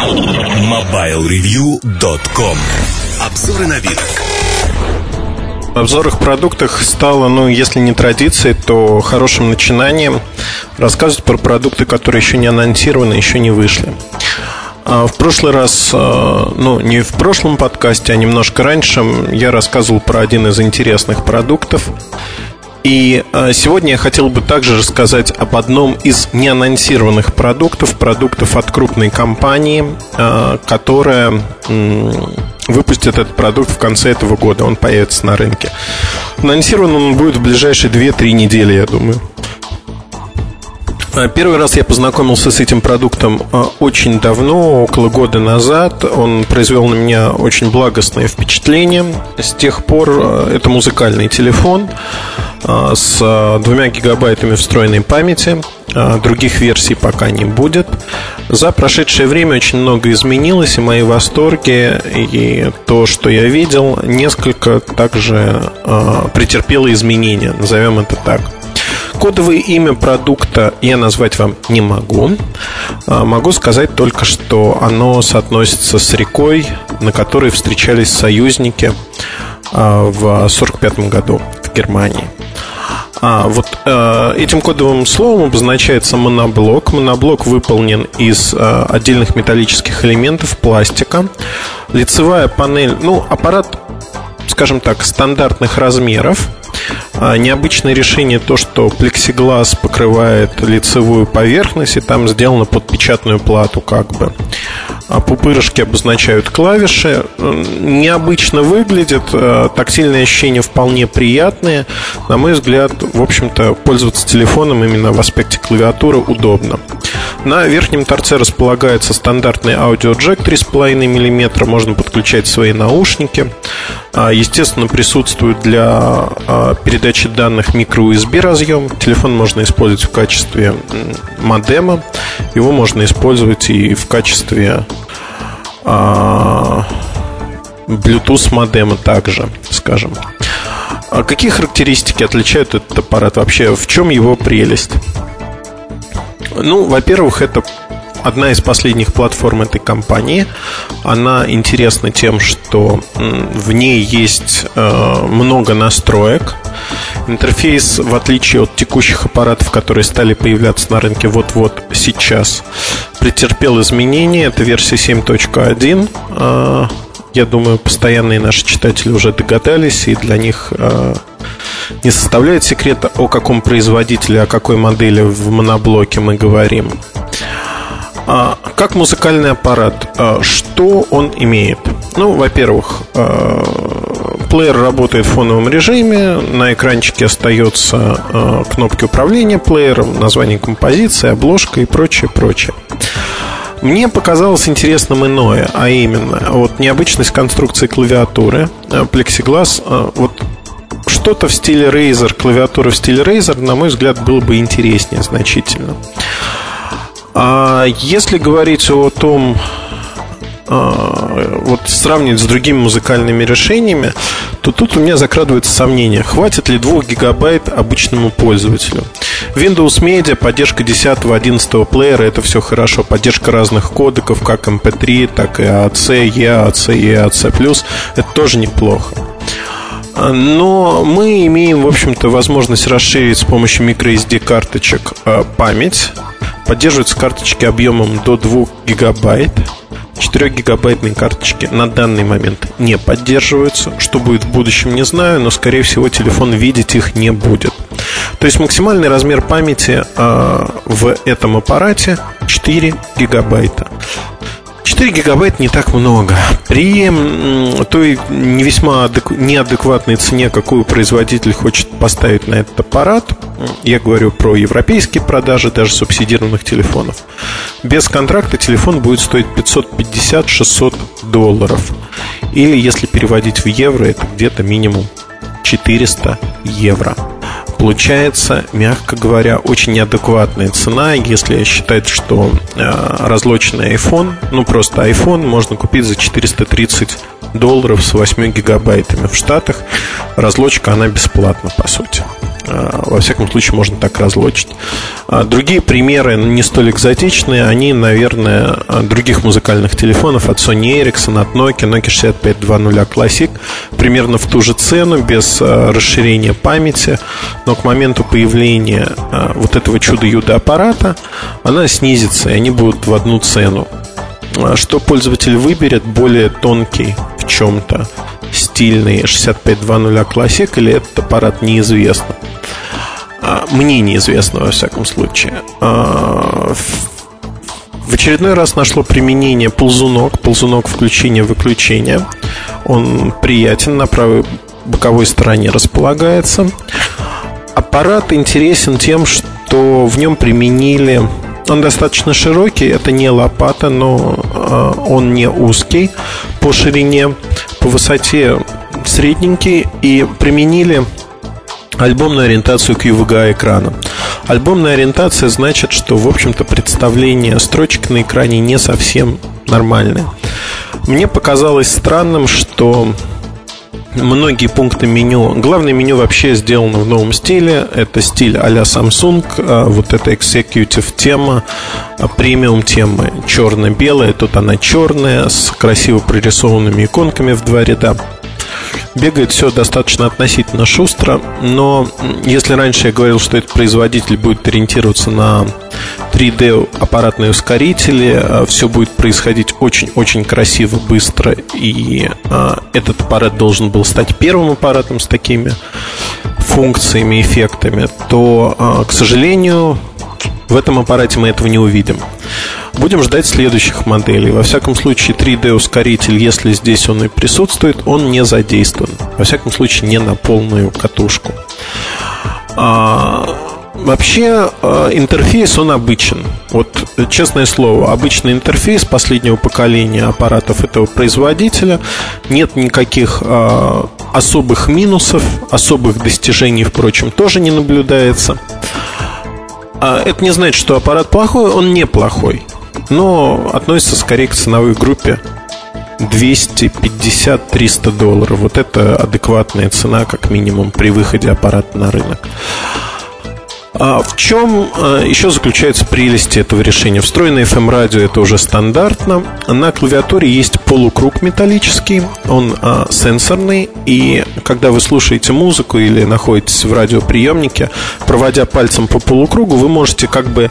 MobileReview.com Обзоры новинок Обзор их продуктах стало, ну, если не традицией, то хорошим начинанием рассказывать про продукты, которые еще не анонсированы, еще не вышли. А в прошлый раз, а, ну, не в прошлом подкасте, а немножко раньше, я рассказывал про один из интересных продуктов. И а, сегодня я хотел бы также рассказать об одном из неанонсированных продуктов, продуктов от крупной компании, которая выпустит этот продукт в конце этого года. Он появится на рынке. Анонсирован он будет в ближайшие 2-3 недели, я думаю. А, первый раз я познакомился с этим продуктом а, очень давно, около года назад. Он произвел на меня очень благостное впечатление. С тех пор а, это музыкальный телефон с двумя гигабайтами встроенной памяти. Других версий пока не будет. За прошедшее время очень много изменилось, и мои восторги, и то, что я видел, несколько также претерпело изменения, назовем это так. Кодовое имя продукта я назвать вам не могу. А, могу сказать только, что оно соотносится с рекой, на которой встречались союзники а, в 1945 году в Германии. А, вот э, этим кодовым словом обозначается моноблок. Моноблок выполнен из э, отдельных металлических элементов пластика. Лицевая панель, ну, аппарат, скажем так, стандартных размеров. А, необычное решение то, что плексиглаз покрывает лицевую поверхность, и там сделано под печатную плату как бы. А пупырышки обозначают клавиши. Необычно выглядит, э, тактильные ощущения вполне приятные. На мой взгляд, в общем-то, пользоваться телефоном именно в аспекте клавиатуры удобно. На верхнем торце располагается стандартный аудиоджек 3,5 мм, можно подключать свои наушники. А, естественно, присутствует для а, передачи данных micro-USB разъем. Телефон можно использовать в качестве модема. Его можно использовать и в качестве а, Bluetooth модема также, скажем. А какие характеристики отличают этот аппарат вообще? В чем его прелесть? Ну, во-первых, это одна из последних платформ этой компании. Она интересна тем, что в ней есть э, много настроек. Интерфейс, в отличие от текущих аппаратов, которые стали появляться на рынке вот-вот сейчас, претерпел изменения. Это версия 7.1. Э, я думаю, постоянные наши читатели уже догадались, и для них э, не составляет секрета, о каком производителе, о какой модели в моноблоке мы говорим. А, как музыкальный аппарат, а, что он имеет? Ну, во-первых, а, плеер работает в фоновом режиме, на экранчике остается кнопки управления плеером, название композиции, обложка и прочее, прочее. Мне показалось интересным иное, а именно вот необычность конструкции клавиатуры, плексиглаз, вот что-то в стиле Razer, клавиатура в стиле Razer, на мой взгляд, было бы интереснее значительно. А если говорить о том, а, вот сравнивать с другими музыкальными решениями, то тут у меня закрадывается сомнение, хватит ли 2 гигабайт обычному пользователю. Windows Media, поддержка 10-11 плеера, это все хорошо. Поддержка разных кодеков, как MP3, так и AAC, EAC, EAC+, это тоже неплохо. Но мы имеем, в общем-то, возможность расширить с помощью microSD карточек а, память Поддерживаются карточки объемом до 2 гигабайт. 4-гигабайтные карточки на данный момент не поддерживаются. Что будет в будущем, не знаю, но, скорее всего, телефон видеть их не будет. То есть максимальный размер памяти э, в этом аппарате 4 гигабайта. 4 гигабайт не так много. При той не весьма неадекватной цене, какую производитель хочет поставить на этот аппарат, я говорю про европейские продажи, даже субсидированных телефонов, без контракта телефон будет стоить 550-600 долларов. Или, если переводить в евро, это где-то минимум 400 евро получается, мягко говоря, очень неадекватная цена, если считать, что э, разлоченный iPhone, ну просто iPhone можно купить за 430 долларов с 8 гигабайтами в Штатах. Разлочка, она бесплатна, по сути. А, во всяком случае, можно так разлочить. А, другие примеры не столь экзотичные, они, наверное, других музыкальных телефонов от Sony Ericsson, от Nokia, Nokia 6520 Classic, примерно в ту же цену, без расширения памяти, но к моменту появления вот этого чудо-юда аппарата она снизится, и они будут в одну цену. Что пользователь выберет, более тонкий в чем-то стильный 6520 Classic или этот аппарат неизвестно. А, мне неизвестно, во всяком случае. А, в очередной раз нашло применение ползунок, ползунок включения-выключения. Он приятен, на правой боковой стороне располагается. Аппарат интересен тем, что в нем применили он достаточно широкий, это не лопата, но э, он не узкий по ширине, по высоте средненький и применили альбомную ориентацию к UVGA экрану. Альбомная ориентация значит, что, в общем-то, представление строчек на экране не совсем нормальное. Мне показалось странным, что многие пункты меню. Главное меню вообще сделано в новом стиле. Это стиль а-ля Samsung. А вот эта executive тема, а, премиум тема черно-белая. Тут она черная с красиво прорисованными иконками в два ряда. Бегает все достаточно относительно шустро, но если раньше я говорил, что этот производитель будет ориентироваться на 3D аппаратные ускорители, а, все будет происходить очень-очень красиво, быстро, и а, этот аппарат должен был стать первым аппаратом с такими функциями, эффектами, то, а, к сожалению, в этом аппарате мы этого не увидим. Будем ждать следующих моделей. Во всяком случае, 3D-ускоритель, если здесь он и присутствует, он не задействован. Во всяком случае, не на полную катушку. А, вообще, а, интерфейс, он обычен. Вот, честное слово, обычный интерфейс последнего поколения аппаратов этого производителя. Нет никаких а, особых минусов, особых достижений, впрочем, тоже не наблюдается. А это не значит, что аппарат плохой, он неплохой но относится скорее к ценовой группе 250-300 долларов. Вот это адекватная цена, как минимум, при выходе аппарата на рынок. А в чем а, еще заключается прелесть этого решения? Встроенное FM-радио это уже стандартно. На клавиатуре есть полукруг металлический, он а, сенсорный, и когда вы слушаете музыку или находитесь в радиоприемнике, проводя пальцем по полукругу, вы можете как бы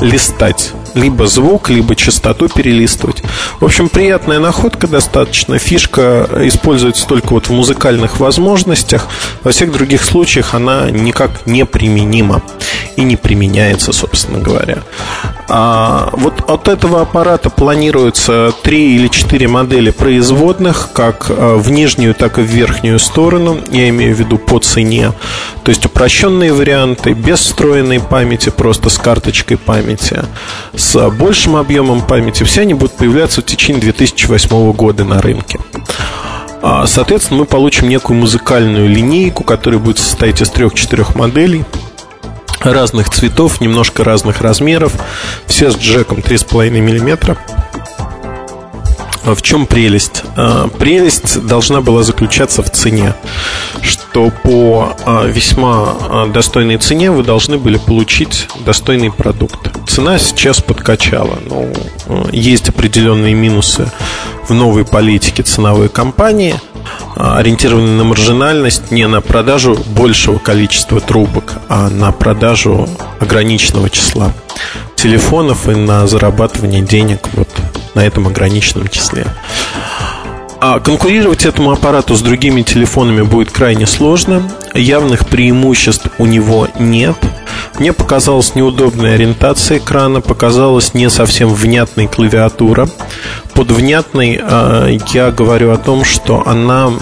листать либо звук, либо частоту перелистывать. В общем, приятная находка достаточно. Фишка используется только вот в музыкальных возможностях. Во всех других случаях она никак не применима и не применяется, собственно говоря. А вот от этого аппарата планируется 3 или 4 модели производных, как э, в нижнюю, так и в верхнюю сторону. Я имею в виду по цене. То есть упрощенные варианты, без встроенной памяти, просто с карточкой памяти, с большим объемом памяти. Все они будут появляться в течение 2008 года на рынке. А, соответственно, мы получим некую музыкальную линейку, которая будет состоять из трех-четырех моделей разных цветов, немножко разных размеров, все с джеком 3,5 мм. В чем прелесть? А, прелесть должна была заключаться в цене, что по а, весьма а, достойной цене вы должны были получить достойный продукт. Цена сейчас подкачала, но есть определенные минусы в новой политике ценовой компании – ориентированы на маржинальность, не на продажу большего количества трубок, а на продажу ограниченного числа телефонов и на зарабатывание денег вот на этом ограниченном числе. А конкурировать этому аппарату с другими телефонами будет крайне сложно. Явных преимуществ у него нет. Мне показалась неудобная ориентация экрана, показалась не совсем внятной клавиатура. Под внятной э, я говорю о том, что она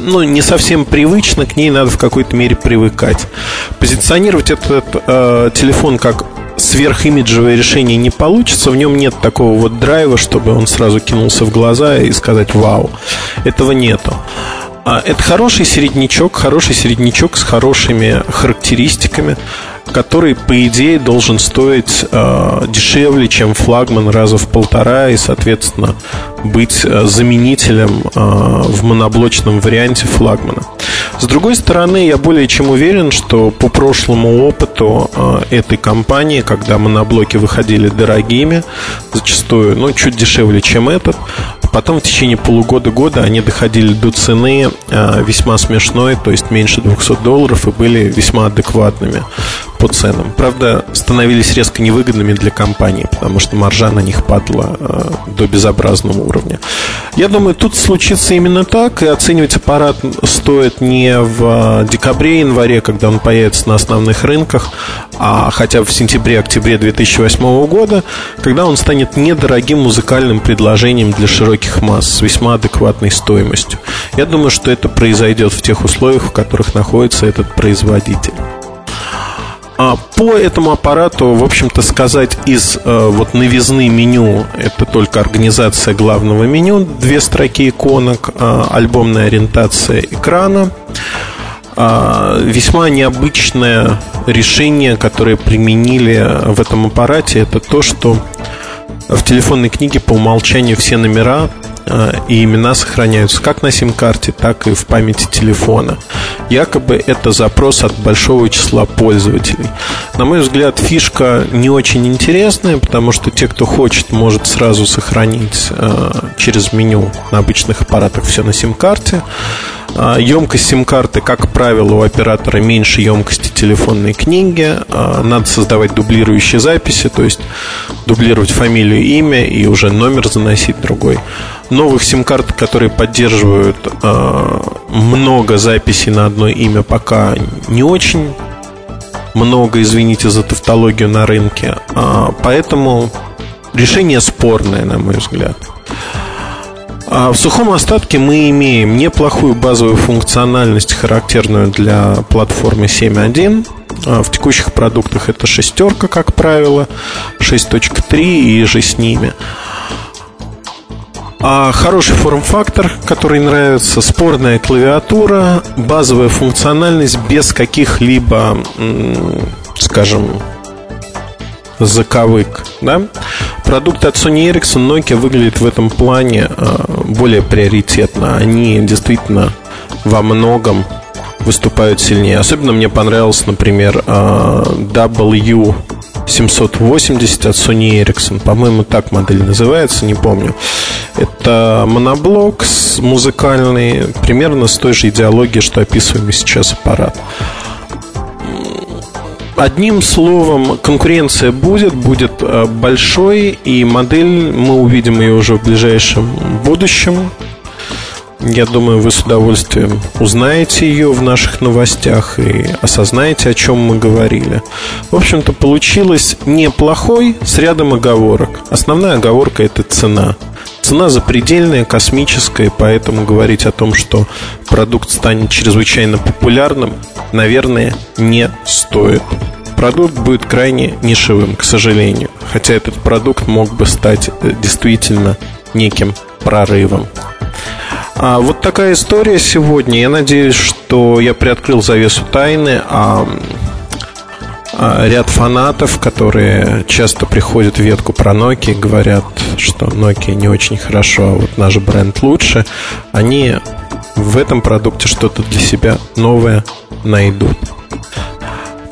ну, не совсем привычна, к ней надо в какой-то мере привыкать. Позиционировать этот э, телефон как сверхимиджевое решение не получится, в нем нет такого вот драйва, чтобы он сразу кинулся в глаза и сказать «Вау». Этого нету. А, это хороший середнячок, хороший середнячок с хорошими характеристиками, который, по идее, должен стоить э, дешевле, чем флагман раза в полтора и, соответственно, быть э, заменителем э, в моноблочном варианте флагмана. С другой стороны, я более чем уверен, что по прошлому опыту э, этой компании, когда моноблоки выходили дорогими, зачастую, ну, чуть дешевле, чем этот, потом в течение полугода-года они доходили до цены э, весьма смешной, то есть меньше 200 долларов и были весьма адекватными по ценам. Правда, становились резко невыгодными для компании, потому что маржа на них падала э, до безобразного уровня. Я думаю, тут случится именно так, и оценивать аппарат стоит не в декабре-январе, когда он появится на основных рынках, а хотя бы в сентябре-октябре 2008 года, когда он станет недорогим музыкальным предложением для широких масс с весьма адекватной стоимостью. Я думаю, что это произойдет в тех условиях, в которых находится этот производитель. А по этому аппарату, в общем-то, сказать из э, вот новизны меню это только организация главного меню, две строки иконок, э, альбомная ориентация экрана. Э, весьма необычное решение, которое применили в этом аппарате, это то, что в телефонной книге по умолчанию все номера и имена сохраняются как на сим-карте, так и в памяти телефона. Якобы это запрос от большого числа пользователей. На мой взгляд, фишка не очень интересная, потому что те, кто хочет, может сразу сохранить э, через меню на обычных аппаратах все на сим-карте. А, емкость сим-карты, как правило, у оператора меньше емкости телефонной книги. А, надо создавать дублирующие записи, то есть дублировать фамилию, имя и уже номер заносить другой. Новых сим-карт, которые поддерживают а, много записей на одно имя, пока не очень много, извините за тавтологию на рынке. Поэтому решение спорное, на мой взгляд. А в сухом остатке мы имеем неплохую базовую функциональность, характерную для платформы 7.1. А в текущих продуктах это шестерка, как правило, 6.3 и же с ними. А хороший форм-фактор, который нравится, спорная клавиатура, базовая функциональность без каких-либо, скажем, заковык. Да? Продукты от Sony Ericsson, Nokia выглядят в этом плане а, более приоритетно. Они действительно во многом выступают сильнее. Особенно мне понравился, например, а, W 780 от Sony Ericsson. По-моему, так модель называется, не помню. Это моноблок музыкальный, примерно с той же идеологией, что описываемый сейчас аппарат. Одним словом, конкуренция будет, будет э, большой, и модель мы увидим ее уже в ближайшем будущем. Я думаю, вы с удовольствием узнаете ее в наших новостях и осознаете, о чем мы говорили. В общем-то, получилось неплохой с рядом оговорок. Основная оговорка – это цена. Цена запредельная, космическая, поэтому говорить о том, что продукт станет чрезвычайно популярным, наверное, не стоит. Продукт будет крайне нишевым, к сожалению, хотя этот продукт мог бы стать э, действительно неким прорывом. А вот такая история сегодня. Я надеюсь, что я приоткрыл завесу тайны, а, ряд фанатов, которые часто приходят в ветку про Nokia, говорят, что Nokia не очень хорошо, а вот наш бренд лучше, они в этом продукте что-то для себя новое найдут.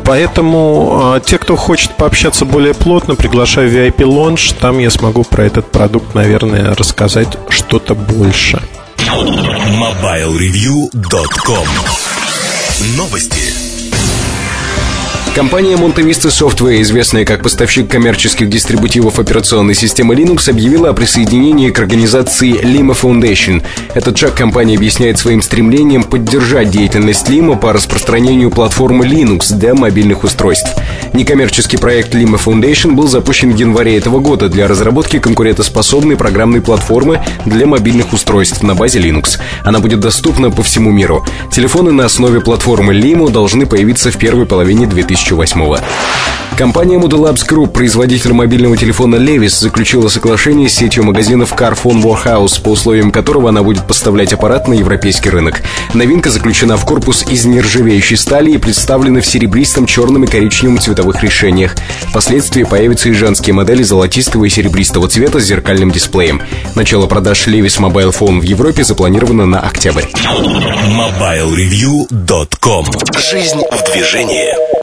Поэтому э, те, кто хочет пообщаться более плотно, приглашаю в VIP Launch. Там я смогу про этот продукт, наверное, рассказать что-то больше. MobileReview.com Новости. Компания Monte Vista Software, известная как поставщик коммерческих дистрибутивов операционной системы Linux, объявила о присоединении к организации Lima Foundation. Этот шаг компания объясняет своим стремлением поддержать деятельность Lima по распространению платформы Linux для мобильных устройств. Некоммерческий проект Lima Foundation был запущен в январе этого года для разработки конкурентоспособной программной платформы для мобильных устройств на базе Linux. Она будет доступна по всему миру. Телефоны на основе платформы Limo должны появиться в первой половине 2000 2008 Компания Moodle Labs Group, производитель мобильного телефона Levis, заключила соглашение с сетью магазинов Carphone Warehouse, по условиям которого она будет поставлять аппарат на европейский рынок. Новинка заключена в корпус из нержавеющей стали и представлена в серебристом, черном и коричневом цветовых решениях. Впоследствии появятся и женские модели золотистого и серебристого цвета с зеркальным дисплеем. Начало продаж Levis Mobile Phone в Европе запланировано на октябрь. MobileReview.com Жизнь в движении